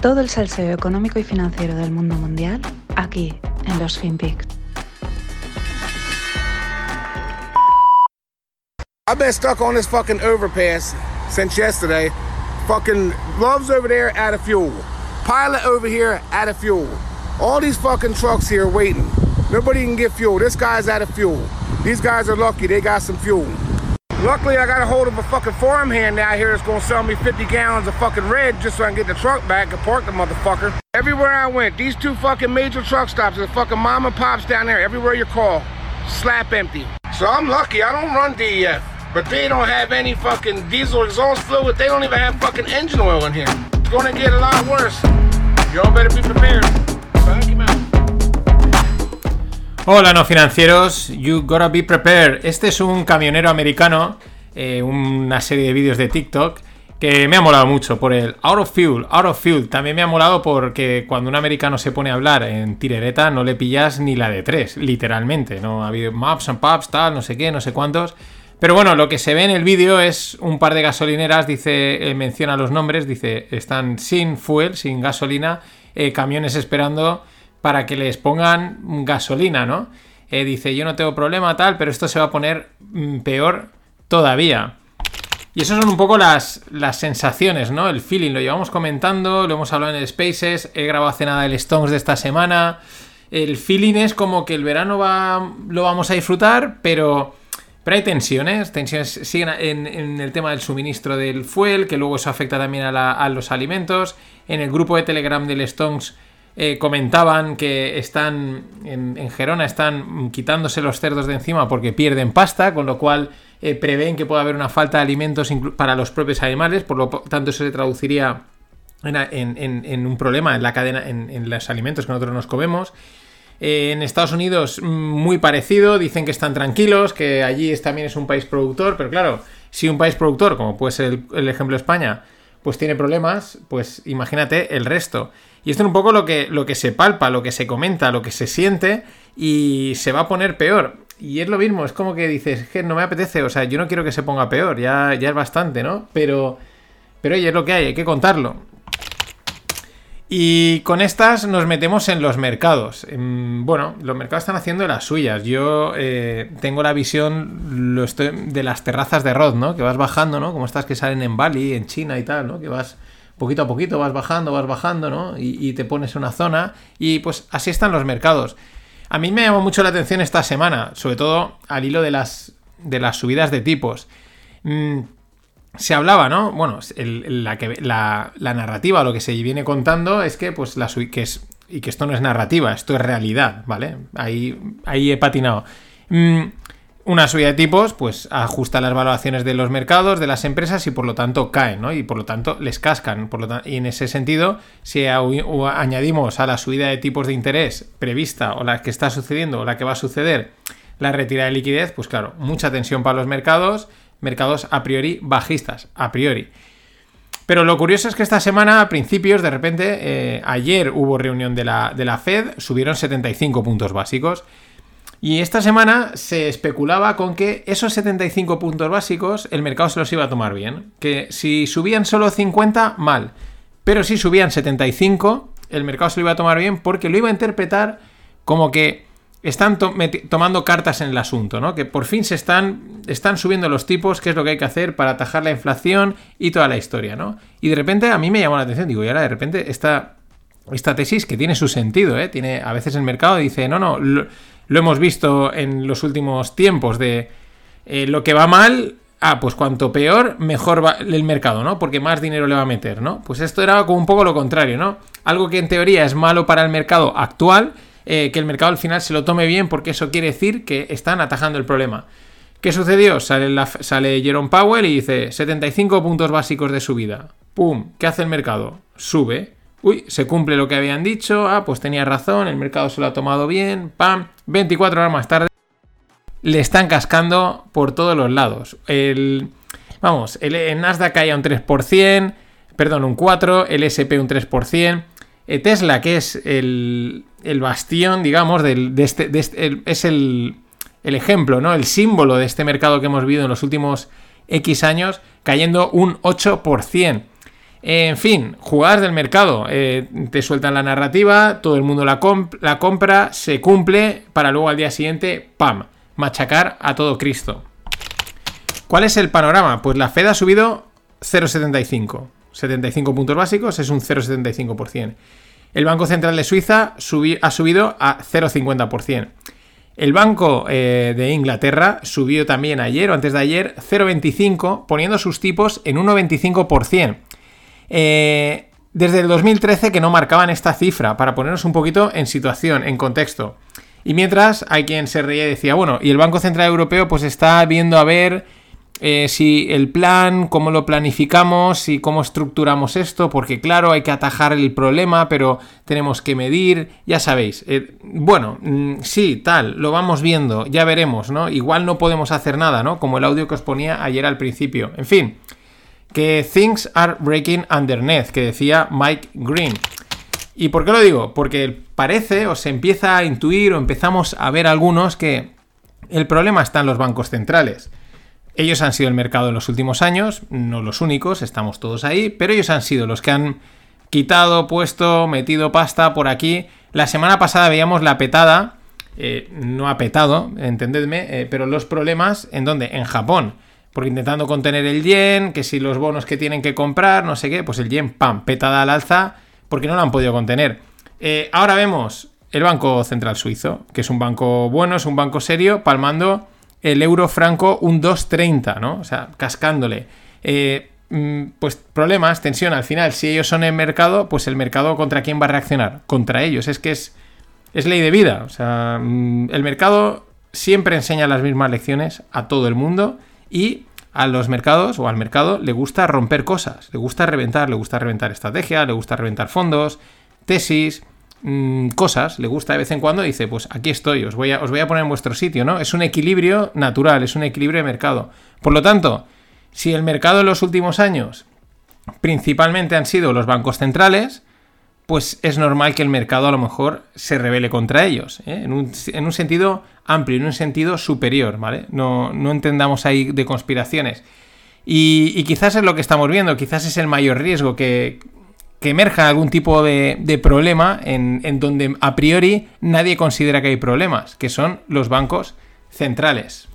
Todo el salseo económico y financiero del mundo mundial aquí en los FinPix. I've been stuck on this fucking overpass since yesterday. Fucking Love's over there out of fuel. Pilot over here out of fuel. All these fucking trucks here waiting. Nobody can get fuel. This guy's out of fuel. These guys are lucky. They got some fuel. Luckily, I got a hold of a fucking farmhand out here that's gonna sell me 50 gallons of fucking red just so I can get the truck back and park the motherfucker. Everywhere I went, these two fucking major truck stops, the fucking mom and pops down there, everywhere you call, slap empty. So I'm lucky. I don't run DEF, but they don't have any fucking diesel exhaust fluid. They don't even have fucking engine oil in here. It's gonna get a lot worse. Y'all better be prepared. Hola no financieros, you gotta be prepared. Este es un camionero americano, eh, una serie de vídeos de TikTok que me ha molado mucho por el out of fuel, out of fuel. También me ha molado porque cuando un americano se pone a hablar en tirereta no le pillas ni la de tres, literalmente. No ha habido maps and pubs, tal, no sé qué, no sé cuántos. Pero bueno, lo que se ve en el vídeo es un par de gasolineras, dice, eh, menciona los nombres, dice, están sin fuel, sin gasolina, eh, camiones esperando para que les pongan gasolina, ¿no? Eh, dice, yo no tengo problema tal, pero esto se va a poner mm, peor todavía. Y esas son un poco las, las sensaciones, ¿no? El feeling, lo llevamos comentando, lo hemos hablado en el Spaces, he grabado hace nada el Stones de esta semana. El feeling es como que el verano va, lo vamos a disfrutar, pero, pero hay tensiones, tensiones siguen en, el tema del suministro del fuel, que luego eso afecta también a, a los alimentos. En el grupo de Telegram del Stones eh, comentaban que están en, Gerona están quitándose los cerdos de encima porque pierden pasta, con lo cual eh, prevén que pueda haber una falta de alimentos para los propios animales, por lo tanto eso se traduciría en, un problema en la cadena, en, los alimentos que nosotros nos comemos. Eh, en Estados Unidos mm, muy parecido, dicen que están tranquilos, que allí también es un país productor, pero claro, si un país productor, como puede ser el, el ejemplo de España, pues tiene problemas, pues imagínate el resto. Y esto es un poco lo que, lo que se palpa, lo que se comenta, lo que se siente y se va a poner peor. Y es lo mismo, es como que dices, "Es que no me apetece, o sea, yo no quiero que se ponga peor, ya, ya es bastante, ¿no? Pero, pero oye, es lo que hay, hay que contarlo. Y con estas nos metemos en los mercados. Em, Bueno, los mercados están haciendo las suyas. Yo eh, tengo la visión lo estoy, de las terrazas de Rod, ¿no? Que vas bajando, ¿no? Como estas que salen en Bali, en China y tal, ¿no? Que vas poquito a poquito, vas bajando, vas bajando, ¿no? Y, te pones una zona. Y pues así están los mercados. A mí me llamó mucho la atención esta semana, sobre todo al hilo de las, de las subidas de tipos. Mm, se hablaba, ¿no? Bueno, la, que, la, narrativa, lo que se viene contando es que, pues, la que es y que esto no es narrativa, esto es realidad, ¿vale? Ahí, ahí he patinado. Mm, una subida de tipos, pues ajusta las valoraciones de los mercados, de las empresas y por lo tanto caen, ¿no? Y por lo tanto les cascan. Por lo y en ese sentido, si añadimos a la subida de tipos de interés prevista o la que está sucediendo o la que va a suceder la retirada de liquidez, pues claro, mucha tensión para los mercados, mercados a priori bajistas, a priori. Pero lo curioso es que esta semana, a principios, de repente, eh, ayer hubo reunión de la, de la Fed, subieron 75 puntos básicos. Y esta semana se especulaba con que esos 75 puntos básicos el mercado se los iba a tomar bien. Que si subían solo 50, mal. Pero si subían 75, el mercado se lo iba a tomar bien porque lo iba a interpretar como que están tomando cartas en el asunto, ¿no? Que por fin se están, están subiendo los tipos, que es lo que hay que hacer para atajar la inflación y toda la historia, ¿no? Y de repente a mí me llamó la atención, digo, y ahora de repente esta, esta tesis que tiene su sentido, ¿eh? Tiene, a veces el mercado dice, no, no, lo hemos visto en los últimos tiempos de eh, lo que va mal, ah, pues cuanto peor, mejor va el mercado, ¿no? Porque más dinero le va a meter, ¿no? Pues esto era como un poco lo contrario, ¿no? Algo que en teoría es malo para el mercado actual, eh, que el mercado al final se lo tome bien porque eso quiere decir que están atajando el problema. ¿Qué sucedió? Sale, sale Jerome Powell y dice 75 puntos básicos de subida. ¡Pum! ¿Qué hace el mercado? Sube. Uy, se cumple lo que habían dicho. Ah, pues tenía razón, el mercado se lo ha tomado bien. ¡Pam! 24 horas más tarde le están cascando por todos los lados. El, vamos, el, el Nasdaq caía un 3%, perdón, un 4%, el SP un 3%. eh, Tesla, que es el, el bastión, digamos, de este, este- el- es el, el ejemplo, ¿no? El símbolo de este mercado que hemos vivido en los últimos X años, cayendo un 8%. En fin, jugadas del mercado. Eh, te sueltan la narrativa, todo el mundo la, compra, se cumple, para luego al día siguiente, ¡pam! Machacar a todo Cristo. ¿Cuál es el panorama? Pues la Fed ha subido 0,75. 75 puntos básicos es un 0,75%. El Banco Central de Suiza ha subido a 0,50%. El Banco eh, de Inglaterra subió también ayer o antes de ayer 0,25, poniendo sus tipos en 1,25%. Eh, desde el 2013 que no marcaban esta cifra, para ponernos un poquito en situación, en contexto. Y mientras hay quien se reía y decía, bueno, y el Banco Central Europeo pues está viendo a ver eh, si el plan, cómo lo planificamos y cómo estructuramos esto, porque claro, hay que atajar el problema, pero tenemos que medir, ya sabéis. Eh, bueno, mm, sí, tal, lo vamos viendo, ya veremos, ¿no? Igual no podemos hacer nada, ¿no? Como el audio que os ponía ayer al principio. En fin, que things are breaking underneath, que decía Mike Green. ¿Y por qué lo digo? Porque parece o se empieza a intuir o empezamos a ver algunos que el problema está en los bancos centrales. Ellos han sido el mercado en los últimos años, no los únicos, estamos todos ahí, pero ellos han sido los que han quitado, puesto, metido pasta por aquí. La semana pasada veíamos la petada, eh, no ha petado, entendedme, eh, pero los problemas en donde, en Japón, porque intentando contener el yen, que si los bonos que tienen que comprar, no sé qué, pues el yen, pam, petada al alza, porque no lo han podido contener. Eh, ahora vemos el Banco Central Suizo, que es un banco bueno, es un banco serio, palmando el euro franco un 2.30, ¿no? O sea, cascándole. Eh, mm, pues problemas, tensión, al final, si ellos son en mercado, pues el mercado contra quién va a reaccionar? Contra ellos, es que es, es ley de vida. O sea, mm, el mercado siempre enseña las mismas lecciones a todo el mundo y a los mercados o al mercado le gusta romper cosas, le gusta reventar, le gusta reventar estrategia, le gusta reventar fondos, tesis, Mm, cosas, le gusta de vez en cuando, dice, pues aquí estoy, os voy, a, os voy a poner en vuestro sitio, ¿no? Es un equilibrio natural, es un equilibrio de mercado. Por lo tanto, si el mercado en los últimos años principalmente han sido los bancos centrales, pues es normal que el mercado a lo mejor se revele contra ellos, ¿eh? en, un, en, un, sentido amplio, en un sentido superior, ¿vale? No, no entendamos ahí de conspiraciones. Y, y, quizás es lo que estamos viendo, quizás es el mayor riesgo que, que emerja algún tipo de, problema en, donde a priori nadie considera que hay problemas, que son los bancos centrales.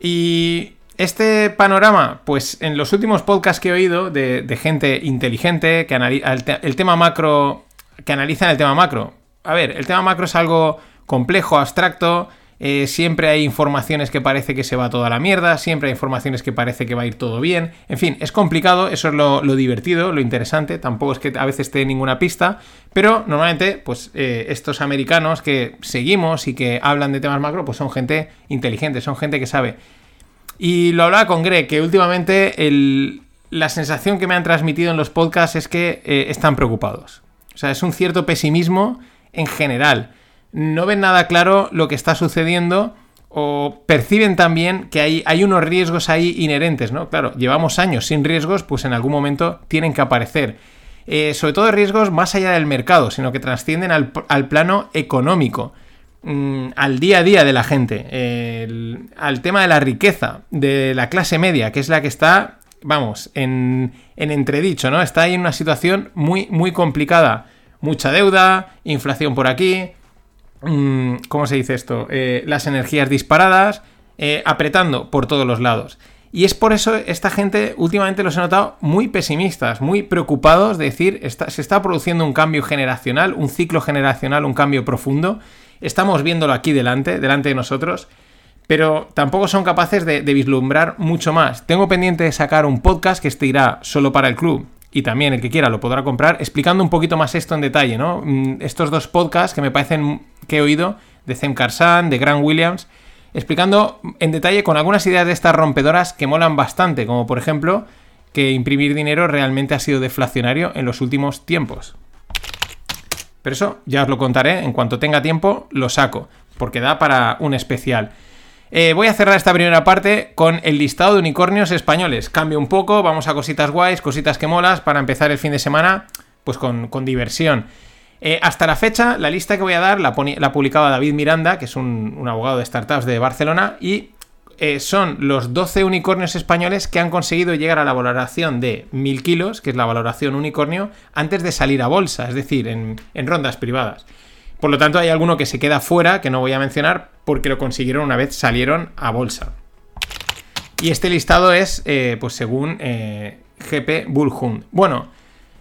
Y este panorama, pues en los últimos podcasts que he oído de, gente inteligente que analiza el, tema macro, que analizan el tema macro. A ver, el tema macro es algo complejo, abstracto, eh, siempre hay informaciones que parece que se va toda la mierda, siempre hay informaciones que parece que va a ir todo bien. En fin, es complicado, eso es lo, divertido, lo interesante, tampoco es que a veces te ninguna pista, pero normalmente, pues eh, estos americanos que seguimos y que hablan de temas macro, pues son gente inteligente, son gente que sabe. Y lo hablaba con Greg, que últimamente la sensación que me han transmitido en los podcasts es que eh, están preocupados. O sea, es un cierto pesimismo en general no ven nada claro lo que está sucediendo o perciben también que hay, unos riesgos ahí inherentes, ¿no? Claro, llevamos años sin riesgos, pues en algún momento tienen que aparecer. Eh, sobre todo riesgos más allá del mercado, sino que trascienden al, plano económico, mm, al día a día de la gente, al tema de la riqueza, de la clase media, que es la que está, vamos, en, en entredicho, ¿no? Está ahí en una situación muy, muy complicada. Mucha deuda, inflación por aquí, Mm, ¿cómo se dice esto? Eh, las energías disparadas, eh, apretando por todos los lados. Y es por eso esta gente últimamente los he notado muy pesimistas, muy preocupados de decir, se está produciendo un cambio generacional, un ciclo generacional, un cambio profundo. Estamos viéndolo aquí delante, delante de nosotros, pero tampoco son capaces de, vislumbrar mucho más. Tengo pendiente de sacar un podcast que este irá solo para el club, y también el que quiera lo podrá comprar, explicando un poquito más esto en detalle, ¿no? Mm, estos dos podcasts que me parecen que he oído, de Zem Karsan, de Grant Williams, explicando en detalle con algunas ideas de estas rompedoras que molan bastante, como por ejemplo que imprimir dinero realmente ha sido deflacionario en los últimos tiempos. Pero eso ya os lo contaré, en cuanto tenga tiempo lo saco, porque da para un especial. Eh, voy a cerrar esta primera parte con el listado de unicornios españoles. Cambio un poco, vamos a cositas guays, cositas que molas, para empezar el fin de semana, pues con, diversión. Eh, hasta la fecha, la lista que voy a dar la, la publicaba David Miranda, que es un, abogado de startups de Barcelona, y eh, son los 12 unicornios españoles que han conseguido llegar a la valoración de 1000 kilos, que es la valoración unicornio, antes de salir a bolsa, es decir, en, rondas privadas. Por lo tanto, hay alguno que se queda fuera, que no voy a mencionar, porque lo consiguieron una vez salieron a bolsa. Y este listado es, eh, pues según eh, GP Bullhund. Bueno,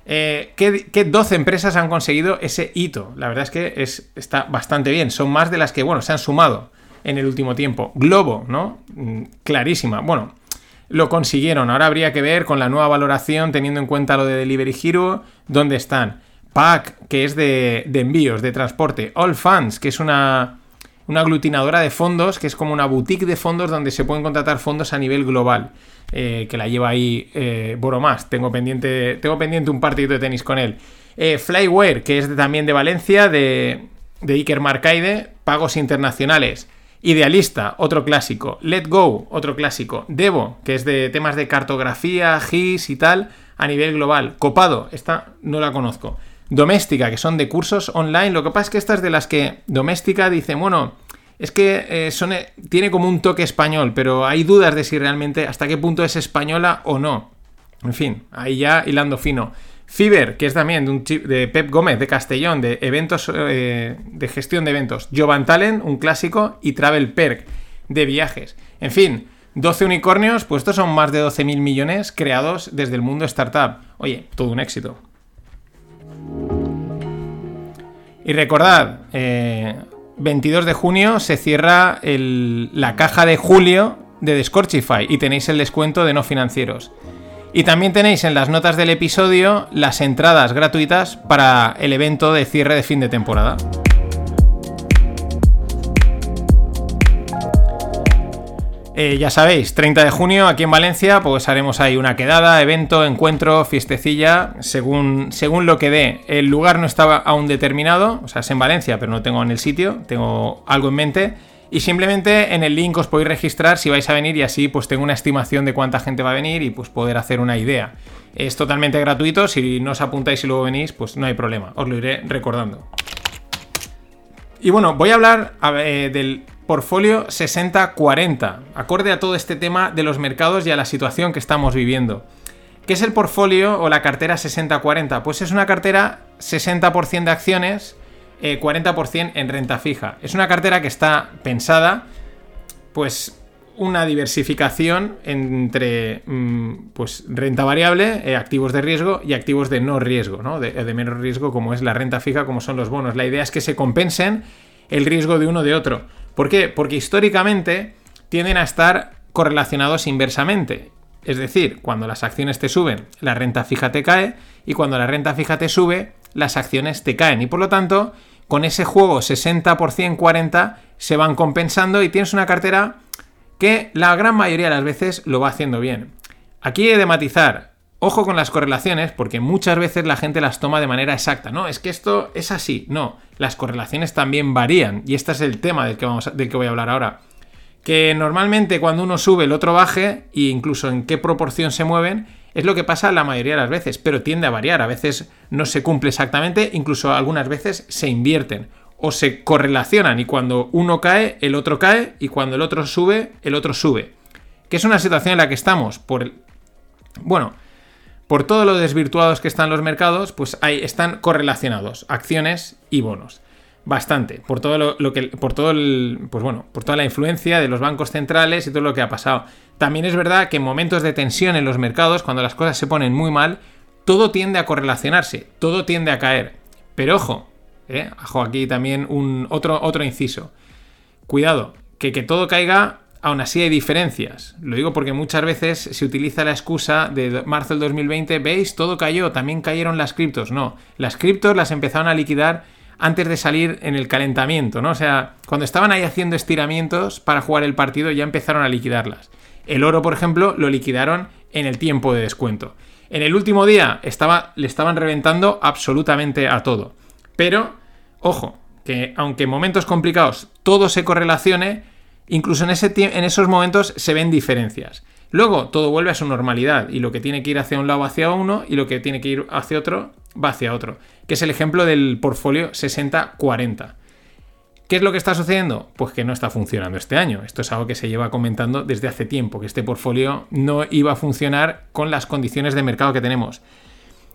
eh, ¿qué, 12 empresas han conseguido ese hito? La verdad es que es, está bastante bien. Son más de las que, bueno, se han sumado en el último tiempo. Globo, ¿no? Mm, clarísima. Bueno, lo consiguieron. Ahora habría que ver con la nueva valoración, teniendo en cuenta lo de Delivery Hero, dónde están. Pack, que es de, de envíos, de transporte. All Funds, que es una una aglutinadora de fondos, que es como una boutique de fondos donde se pueden contratar fondos a nivel global. Eh, que la lleva ahí eh, Boromás. Tengo pendiente, tengo pendiente un partido de tenis con él. Eh, Flyware, que es también de Valencia, de, de Iker Marcaide, pagos internacionales. Idealista, otro clásico. Let Go, otro clásico. Devo, que es de temas de cartografía, GIS y tal, a nivel global. Copado, esta no la conozco. Doméstica, que son de cursos online. Lo que pasa es que esta es de las que Doméstica dice, bueno, es que eh, son, eh, tiene como un toque español, pero hay dudas de si realmente hasta qué punto es española o no. En fin, ahí ya hilando fino. Fiber, que es también de, Pep Gómez de Castellón, de eventos, eh, de gestión de eventos. Jovan Talent, un clásico, y Travel Perk, de viajes. En fin, 12 unicornios, pues estos son más de 12.000 millones creados desde el mundo startup. Oye, todo un éxito. Y recordad, 22 de junio se cierra la caja de julio de Descorchify y tenéis el descuento de no financieros. Y también tenéis en las notas del episodio las entradas gratuitas para el evento de cierre de fin de temporada. Eh, ya sabéis, 30 de junio aquí en Valencia, pues haremos ahí una quedada, evento, encuentro, fiestecilla, según, según lo que dé. El lugar no estaba aún determinado, o sea, es en Valencia, pero no tengo en el sitio, tengo algo en mente. Y simplemente en el link os podéis registrar si vais a venir y así pues tengo una estimación de cuánta gente va a venir y pues poder hacer una idea. Es totalmente gratuito, si no os apuntáis y luego venís, pues no hay problema, os lo iré recordando. Y bueno, voy a hablar del portfolio 60-40, acorde a todo este tema de los mercados y a la situación que estamos viviendo. ¿Qué es el portfolio o la cartera 60-40? Pues es una cartera 60% de acciones, 40% eh, en renta fija. Es una cartera que está pensada, pues una diversificación entre mm, pues, renta variable, eh, activos de riesgo y activos de no riesgo, ¿no? De, de menos riesgo como es la renta fija, como son los bonos. La idea es que se compensen el riesgo de uno de otro. ¿Por qué? Porque históricamente tienden a estar correlacionados inversamente. Es decir, cuando las acciones te suben, la renta fija te cae y cuando la renta fija te sube, las acciones te caen. Y por lo tanto, con ese juego 60% 40 se van compensando y tienes una cartera que la gran mayoría de las veces lo va haciendo bien. Aquí he de matizar, ojo con las correlaciones, porque muchas veces la gente las toma de manera exacta. No, es que esto es así. No, las correlaciones también varían. Y este es el tema del que, vamos del que voy a hablar ahora. Que normalmente cuando uno sube, el otro baje, e incluso en qué proporción se mueven, es lo que pasa la mayoría de las veces, pero tiende a variar. A veces no se cumple exactamente, incluso algunas veces se invierten o se correlacionan y cuando uno cae, el otro cae y cuando el otro sube, el otro sube. Que es una situación en la que estamos por. Bueno, por todo lo desvirtuados que están los mercados, pues ahí están correlacionados acciones y bonos. Bastante, por todo lo, que por todo el, pues bueno, por toda la influencia de los bancos centrales y todo lo que ha pasado. También es verdad que en momentos de tensión en los mercados, cuando las cosas se ponen muy mal, todo tiende a correlacionarse, todo tiende a caer. Pero ojo, eh, ojo aquí también un otro otro inciso. Cuidado, que que todo caiga Aún así hay diferencias. Lo digo porque muchas veces se utiliza la excusa de marzo del 2020, veis, todo cayó, también cayeron las criptos. No, las criptos las empezaron a liquidar antes de salir en el calentamiento, ¿no? O sea, cuando estaban ahí haciendo estiramientos para jugar el partido ya empezaron a liquidarlas. El oro, por ejemplo, lo liquidaron en el tiempo de descuento. En el último día estaba, le estaban reventando absolutamente a todo. Pero, ojo, que aunque en momentos complicados todo se correlacione, Incluso en, ese en esos momentos se ven diferencias. Luego todo vuelve a su normalidad y lo que tiene que ir hacia un lado hacia uno y lo que tiene que ir hacia otro va hacia otro, que es el ejemplo del portfolio 60-40. ¿Qué es lo que está sucediendo? Pues que no está funcionando este año. Esto es algo que se lleva comentando desde hace tiempo, que este portfolio no iba a funcionar con las condiciones de mercado que tenemos.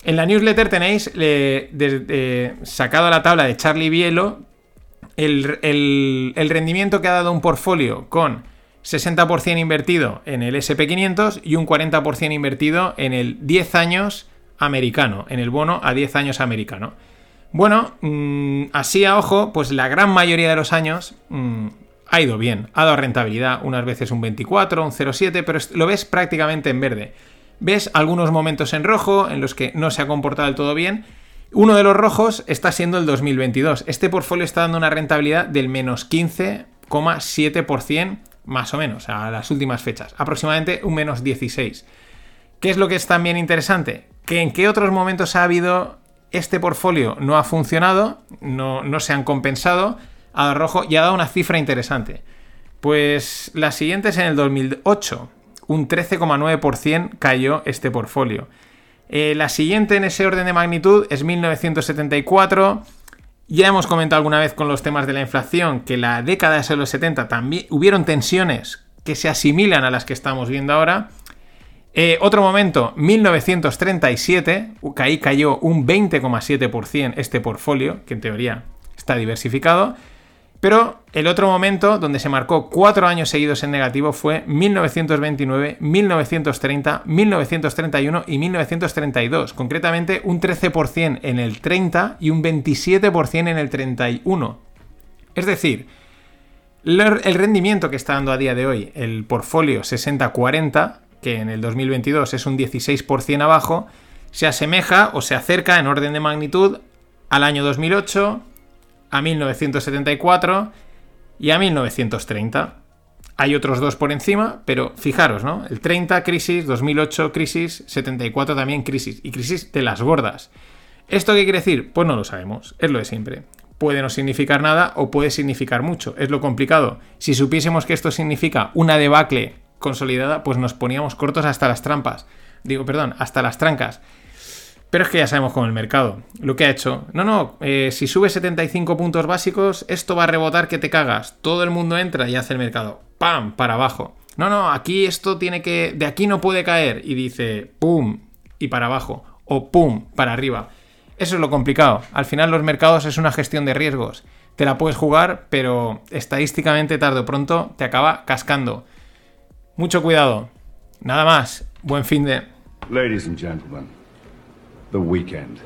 En la newsletter tenéis eh, sacado a la tabla de Charlie Bielo el, el, rendimiento que ha dado un portfolio con 60% invertido en el SP500 y un 40% invertido en el 10 años americano, en el bono a 10 años americano. Bueno, mm, así a ojo, pues la gran mayoría de los años mm, ha ido bien. Ha dado rentabilidad, unas veces un 24, un 0,7, pero lo ves prácticamente en verde. Ves algunos momentos en rojo en los que no se ha comportado del todo bien. Uno de los rojos está siendo el 2022. Este portfolio está dando una rentabilidad del menos 15,7% más o menos a las últimas fechas. Aproximadamente un menos 16. ¿Qué es lo que es también interesante? Que en qué otros momentos ha habido este portfolio no ha funcionado, no, no se han compensado, a rojo y ha dado una cifra interesante. Pues la siguiente es en el 2008, un 13,9% cayó este portfolio. Eh, la siguiente en ese orden de magnitud es 1974. Ya hemos comentado alguna vez con los temas de la inflación que la década de los 70 también hubieron tensiones que se asimilan a las que estamos viendo ahora. Eh, otro momento, 1937, ahí cayó un 20,7% este portfolio, que en teoría está diversificado. Pero el otro momento donde se marcó cuatro años seguidos en negativo fue 1929, 1930, 1931 y 1932. Concretamente un 13% en el 30 y un 27% en el 31. Es decir, el rendimiento que está dando a día de hoy el portfolio 60-40 que en el 2022 es un 16% abajo, se asemeja o se acerca en orden de magnitud al año 2008, a 1974 y a 1930. Hay otros dos por encima, pero fijaros, ¿no? El 30 crisis, 2008 crisis, 74 también crisis, y crisis de las gordas. ¿Esto qué quiere decir? Pues no lo sabemos, es lo de siempre. Puede no significar nada o puede significar mucho, es lo complicado. Si supiésemos que esto significa una debacle consolidada, pues nos poníamos cortos hasta las trampas. Digo, perdón, hasta las trancas. Pero es que ya sabemos con el mercado. Lo que ha hecho. No, no, eh, si sube 75 puntos básicos, esto va a rebotar que te cagas. Todo el mundo entra y hace el mercado. ¡Pam! Para abajo. No, no, aquí esto tiene que. De aquí no puede caer. Y dice ¡pum! Y para abajo. O ¡pum! Para arriba. Eso es lo complicado. Al final, los mercados es una gestión de riesgos. Te la puedes jugar, pero estadísticamente tarde o pronto te acaba cascando. Mucho cuidado. Nada más. Buen fin de. Ladies and gentlemen, the weekend.